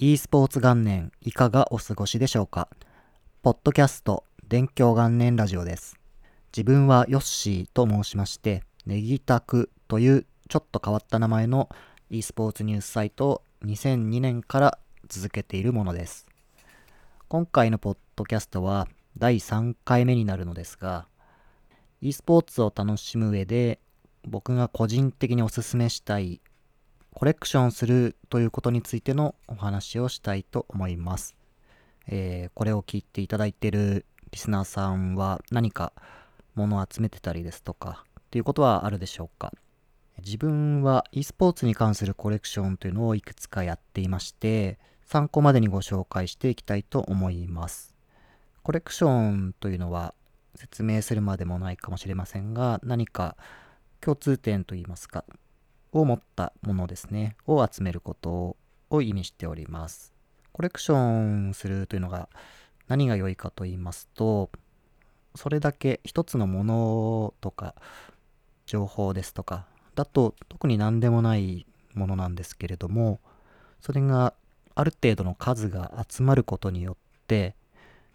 e スポーツ元年いかがお過ごしでしょうか？ポッドキャスト勉強元年ラジオです。自分はヨッシーと申しまして、ネギタクというちょっと変わった名前の e スポーツニュースサイトを2002年から続けているものです。今回のポッドキャストは第3回目になるのですが、e スポーツを楽しむ上で僕が個人的におすすめしたいコレクションするということについてのお話をしたいと思います。えー、これを聞いていただいているリスナーさんは何か物を集めてたりですとかっていうことはあるでしょうか？自分は e スポーツに関するコレクションというのをいくつかやっていまして参考までにご紹介していきたいと思います。コレクションというのは説明するまでもないかもしれませんが何か共通点といいますかを持ったものですね、を集めることを意味しております。コレクションするというのが何が良いかと言いますと、それだけ一つのものとか情報ですとかだと特に何でもないものなんですけれどもそれがある程度の数が集まることによって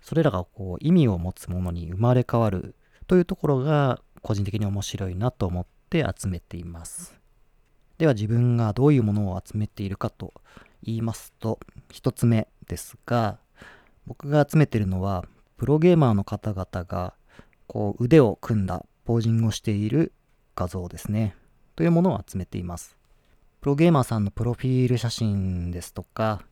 それらがこう意味を持つものに生まれ変わるというところが個人的に面白いなと思って集めています。では自分がどういうものを集めているかと言いますと、一つ目ですが、僕が集めてるのは、プロゲーマーの方々が、こう腕を組んだポージングをしている画像ですね。というものを集めています。プロゲーマーさんのプロフィール写真ですとか、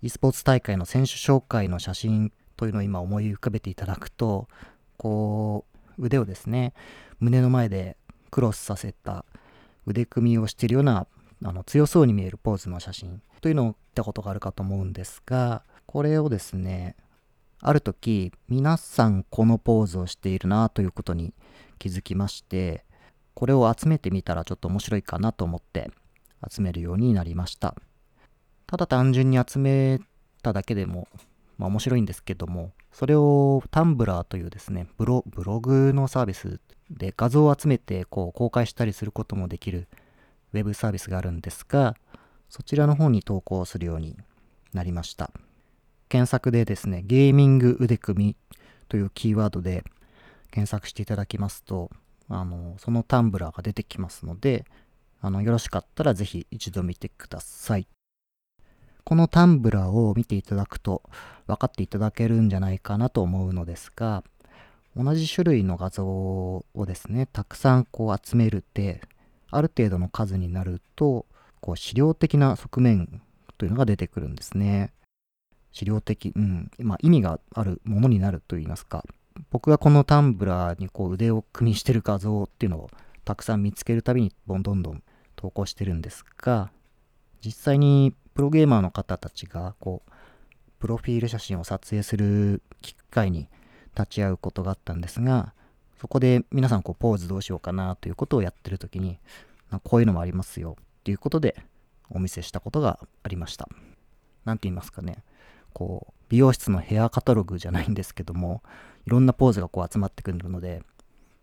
e スポーツ大会の選手紹介の写真というのを今思い浮かべていただくと、こう、腕をですね、胸の前でクロスさせた腕組みをしているようなあの強そうに見えるポーズの写真。というのを見たことがあるかと思うんですがこれをですねある時皆さんこのポーズをしているなということに気づきましてこれを集めてみたらちょっと面白いかなと思って集めるようになりました。ただ単純に集めただけでも、まあ、面白いんですけどもそれをタンブラーというですねブログのサービスで画像を集めてこう公開したりすることもできるウェブサービスがあるんですが、そちらの方に投稿するようになりました。検索でですね、ゲーミング腕組みというキーワードで検索していただきますと、あの、そのタンブラーが出てきますので、あの、よろしかったらぜひ一度見てください。このタンブラーを見ていただくと分かっていただけるんじゃないかなと思うのですが、同じ種類の画像をですね、たくさんこう集めるって、ある程度の数になると、こう資料的な側面というのが出てくるんですね。資料的、うん、まあ、意味があるものになると言いますか。僕がこのタンブラーにこう腕を組みしてる画像っていうのをたくさん見つけるたびにどんどんどん投稿してるんですが、実際にプロゲーマーの方たちがこう、プロフィール写真を撮影する機会に立ち会うことがあったんですが、そこで皆さんこうポーズどうしようかなということをやってる時に、こういうのもありますよっていうことでお見せしたことがありました。何て言いますかね。こう、美容室のヘアカタログじゃないんですけども、いろんなポーズがこう集まってくるので、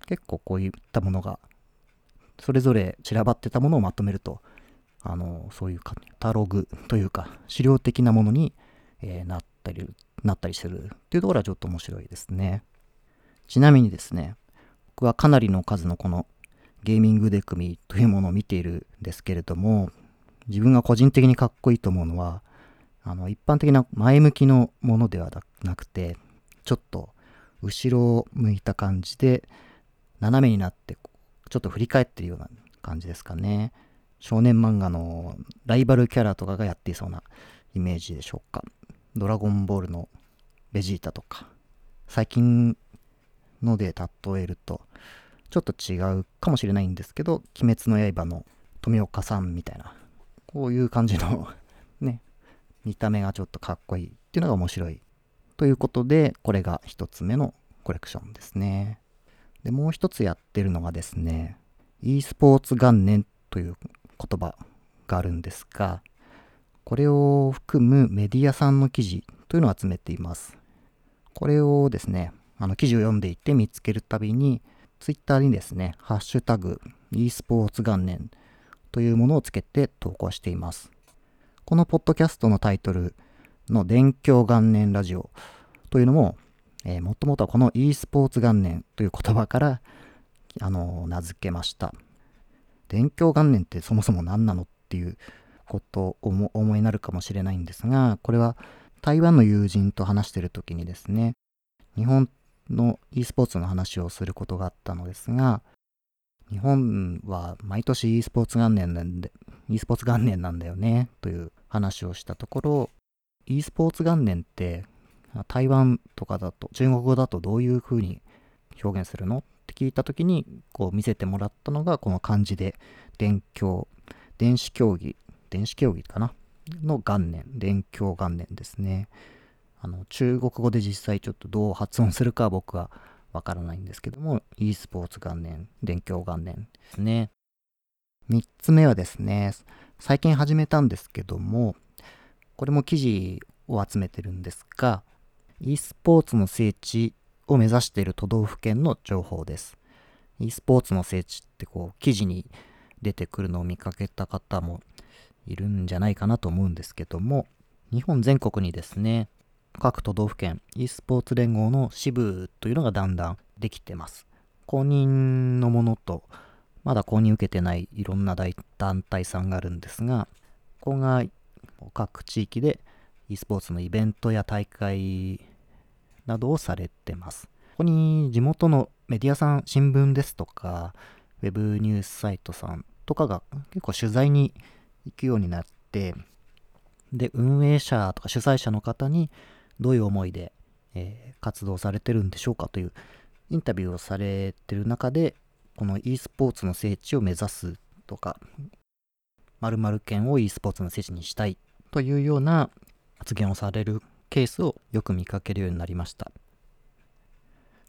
結構こういったものが、それぞれ散らばってたものをまとめると、あの、そういうカタログというか、資料的なものに、えー、なっったりなったりするっていうところはちょっと面白いですね。ちなみにですね、僕はかなりの数のこのゲーミングデ組というものを見ているんですけれども、自分が個人的にかっこいいと思うのは、あの、一般的な前向きのものではなくて、ちょっと後ろを向いた感じで、斜めになって、ちょっと振り返ってるような感じですかね。少年漫画のライバルキャラとかがやっていそうなイメージでしょうか。ドラゴンボールのベジータとか、最近ので例えると、ちょっと違うかもしれないんですけど、鬼滅の刃の富岡さんみたいな、こういう感じの ね、見た目がちょっとかっこいいっていうのが面白い。ということで、これが一つ目のコレクションですね。で、もう一つやってるのがですね、e スポーツ元年という言葉があるんですが、これを含むメディアさんの記事というのを集めています。これをですね、あの記事を読んでいて見つけるたびに、ツイッターにですね、ハッシュタグ e スポーツ元年というものをつけて投稿しています。このポッドキャストのタイトルの勉強元年ラジオというのも、えー、もともとはこの e スポーツ元年という言葉から、あのー、名付けました。勉強元年ってそもそも何なのっていうことをお思いになるかもしれないんですが、これは台湾の友人と話してる時にですね、日本の e スポーツの話をすることがあったのですが、日本は毎年 e スポーツ元年なんで、e スポーツ元年なんだよね、という話をしたところ、e スポーツ元年って台湾とかだと、中国語だとどういう風に表現するの？って聞いた時に、こう見せてもらったのが、この漢字で、電競、電子競技、電子競技かな？の元年、電競元年ですね。あの、中国語で実際ちょっとどう発音するかは僕はわからないんですけども、e スポーツ元年、電競元年ですね。3つ目はですね、最近始めたんですけども、これも記事を集めてるんですが、e スポーツの聖地を目指している都道府県の情報です。e スポーツの聖地ってこう記事に出てくるのを見かけた方もいるんじゃないかなと思うんですけども、日本全国にですね、各都道府県 e スポーツ連合の支部というのがだんだんできてます。公認のものと、まだ公認受けてないいろんな団体さんがあるんですが、ここが各地域で e スポーツのイベントや大会などをされてます。ここに地元のメディアさん、新聞ですとか、ウェブニュースサイトさんとかが結構取材に行くようになって、で、運営者とか主催者の方にどういう思いで、えー、活動されてるんでしょうかというインタビューをされてる中で、この e スポーツの聖地を目指すとか、〇〇県を e スポーツの聖地にしたいというような発言をされるケースをよく見かけるようになりました。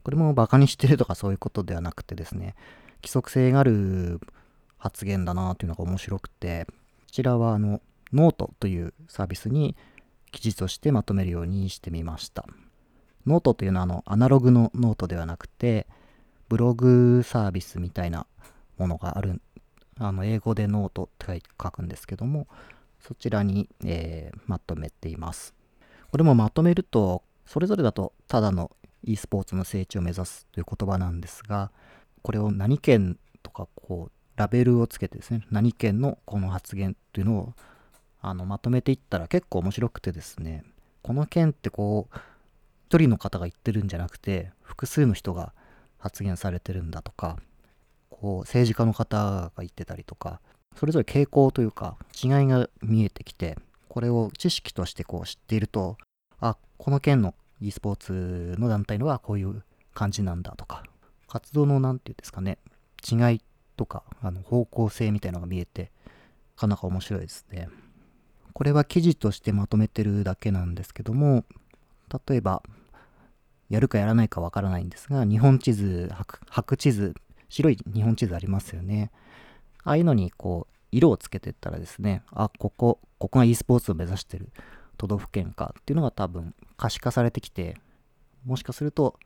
これもバカにしてるとかそういうことではなくてですね、規則性がある発言だなというのが面白くて、ちらはあの、ノートというサービスに記事としてまとめるようにしてみました。ノートというのはあの、アナログのノートではなくて、ブログサービスみたいなものがある、あの、英語でノートって書くんですけども、そちらに、えー、まとめています。これもまとめると、それぞれだとただの e スポーツの成長を目指すという言葉なんですが、これを何県とかこう、ラベルをつけてですね、何県のこの発言というのをあのまとめていったら結構面白くてですね、この県ってこう、一人の方が言ってるんじゃなくて、複数の人が発言されてるんだとか、こう、政治家の方が言ってたりとか、それぞれ傾向というか違いが見えてきて、これを知識としてこう知っていると、あ、この県の e スポーツの団体のはこういう感じなんだとか、活動の何て言うんですかね、違いっとか、あの方向性みたいなのが見えて、なかなか面白いですね。これは記事としてまとめてるだけなんですけども、例えば、やるかやらないかわからないんですが、日本地図、白地図、白い日本地図ありますよね。ああいうのにこう、色をつけていったらですね、あ、ここ、ここが e スポーツを目指してる都道府県かっていうのが多分可視化されてきて、もしかすると、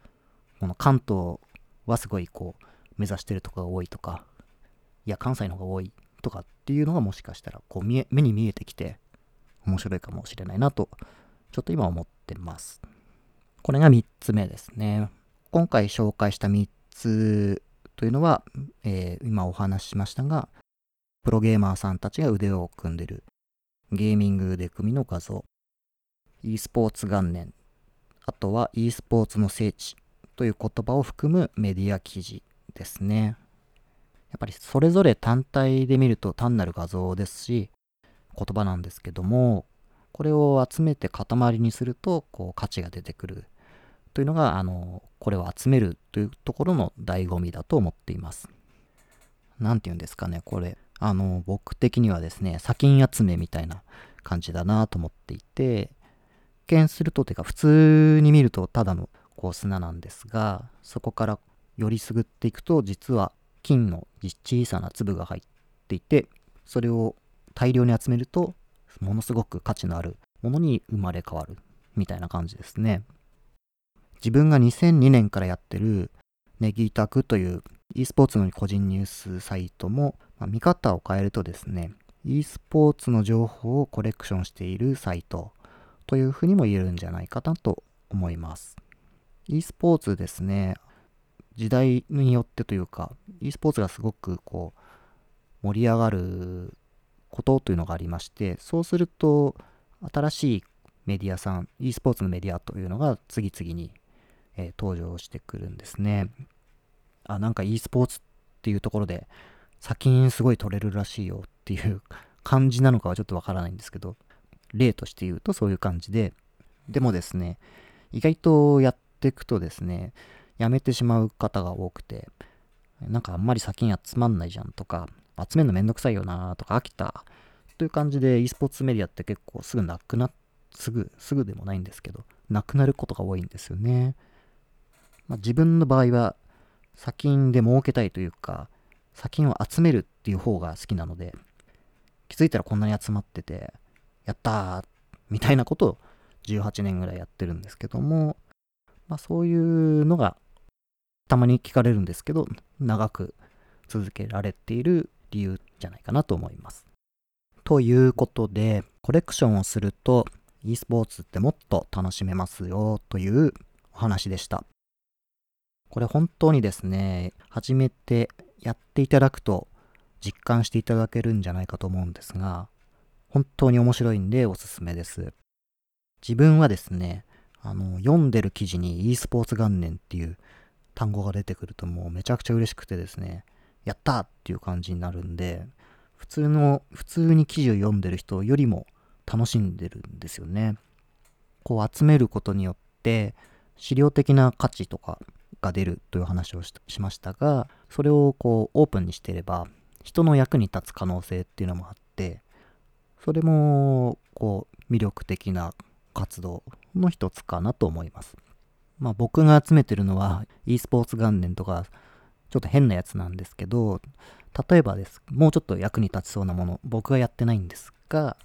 この関東はすごいこう、目指してるとこが多いとか、いや、関西の方が多いとかっていうのがもしかしたらこう見え目に見えてきて、面白いかもしれないなと、ちょっと今思ってます。これが3つ目ですね。今回紹介した3つというのは、えー、今お話ししましたが、プロゲーマーさんたちが腕を組んでるゲーミングで組みの画像、e スポーツ元年、あとは e スポーツの聖地という言葉を含むメディア記事ですね。やっぱりそれぞれ単体で見ると単なる画像ですし、言葉なんですけども、これを集めて塊にすると、こう価値が出てくるというのが、あの、これを集めるというところの醍醐味だと思っています。なんて言うんですかね、これ。あの、僕的にはですね、砂金集めみたいな感じだなと思っていて、一見すると、てか普通に見るとただのこう砂なんですが、そこからよりすぐっていくと、実は金の小さな粒が入っていて、それを大量に集めると、ものすごく価値のあるものに生まれ変わるみたいな感じですね。自分が2002年からやってるネギタクという e スポーツの個人ニュースサイトも、まあ、見方を変えるとですね、e スポーツの情報をコレクションしているサイトというふうにも言えるんじゃないかなと思います。e スポーツですね、時代によってというか、e スポーツがすごくこう、盛り上がることというのがありまして、そうすると、新しいメディアさん、e スポーツのメディアというのが次々に、えー、登場してくるんですね。あ、なんか e スポーツっていうところで、砂金すごい取れるらしいよっていう感じなのかはちょっとわからないんですけど、例として言うとそういう感じで、でもですね、意外とやっていくとですね、やめてしまう方が多くて、なんかあんまり砂金集まんないじゃんとか、集めるのめんどくさいよなとか飽きたという感じで e スポーツメディアって結構すぐなくな、すぐ、すぐでもないんですけど、なくなることが多いんですよね。まあ、自分の場合は、砂金で儲けたいというか、砂金を集めるっていう方が好きなので、気づいたらこんなに集まってて、やったーみたいなことを18年ぐらいやってるんですけども、まあそういうのがたまに聞かれるんですけど、長く続けられている理由じゃないかなと思います。ということで、コレクションをすると e スポーツってもっと楽しめますよというお話でした。これ本当にですね、初めてやっていただくと実感していただけるんじゃないかと思うんですが、本当に面白いんでおすすめです。自分はですね、あの、読んでる記事に e スポーツ元年っていう単語が出てくるともうめちゃくちゃ嬉しくてですね、やったっていう感じになるんで、普通の、普通に記事を読んでる人よりも楽しんでるんですよね。こう集めることによって、資料的な価値とかが出るという話をしましたが、それをこうオープンにしていれば、人の役に立つ可能性っていうのもあって、それもこう魅力的な活動の一つかなと思います。まあ僕が集めてるのは e スポーツ元年とかちょっと変なやつなんですけど、例えばです、もうちょっと役に立ちそうなもの、僕はやってないんですが、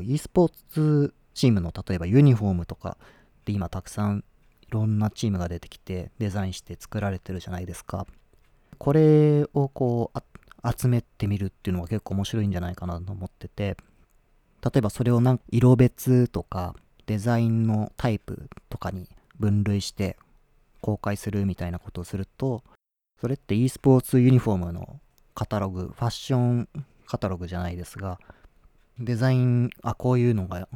e スポーツチームの例えばユニフォームとかで今たくさんいろんなチームが出てきてデザインして作られてるじゃないですか。これをこう集めてみるっていうのが結構面白いんじゃないかなと思ってて、例えばそれをなん色別とかデザインのタイプとかに分類して公開するみたいなことをすると、それって e スポーツユニフォームのカタログ、ファッションカタログじゃないですが、デザイン、あ、こういうのが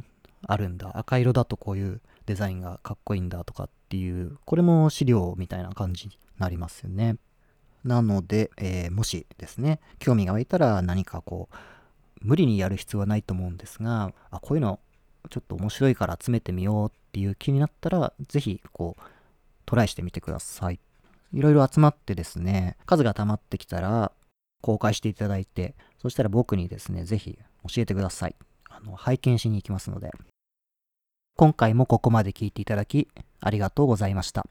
あるんだ。赤色だとこういうデザインがかっこいいんだとかっていう、これも資料みたいな感じになりますよね。なので、えー、もしですね、興味が湧いたら何かこう、無理にやる必要はないと思うんですが、あ、こういうのちょっと面白いから集めてみようっていう気になったら、ぜひこう、トライしてみてください。いろいろ集まってですね、数が溜まってきたら、公開していただいて、そしたら僕にですね、ぜひ教えてください。あの、拝見しに行きますので。今回もここまで聞いていただき、ありがとうございました。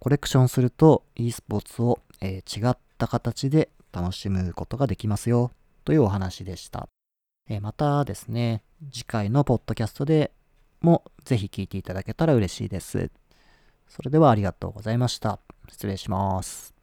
コレクションすると e スポーツを、えー、違った形で楽しむことができますよというお話でした。え、またですね、次回のポッドキャストでもぜひ聴いていただけたら嬉しいです。それではありがとうございました。失礼します。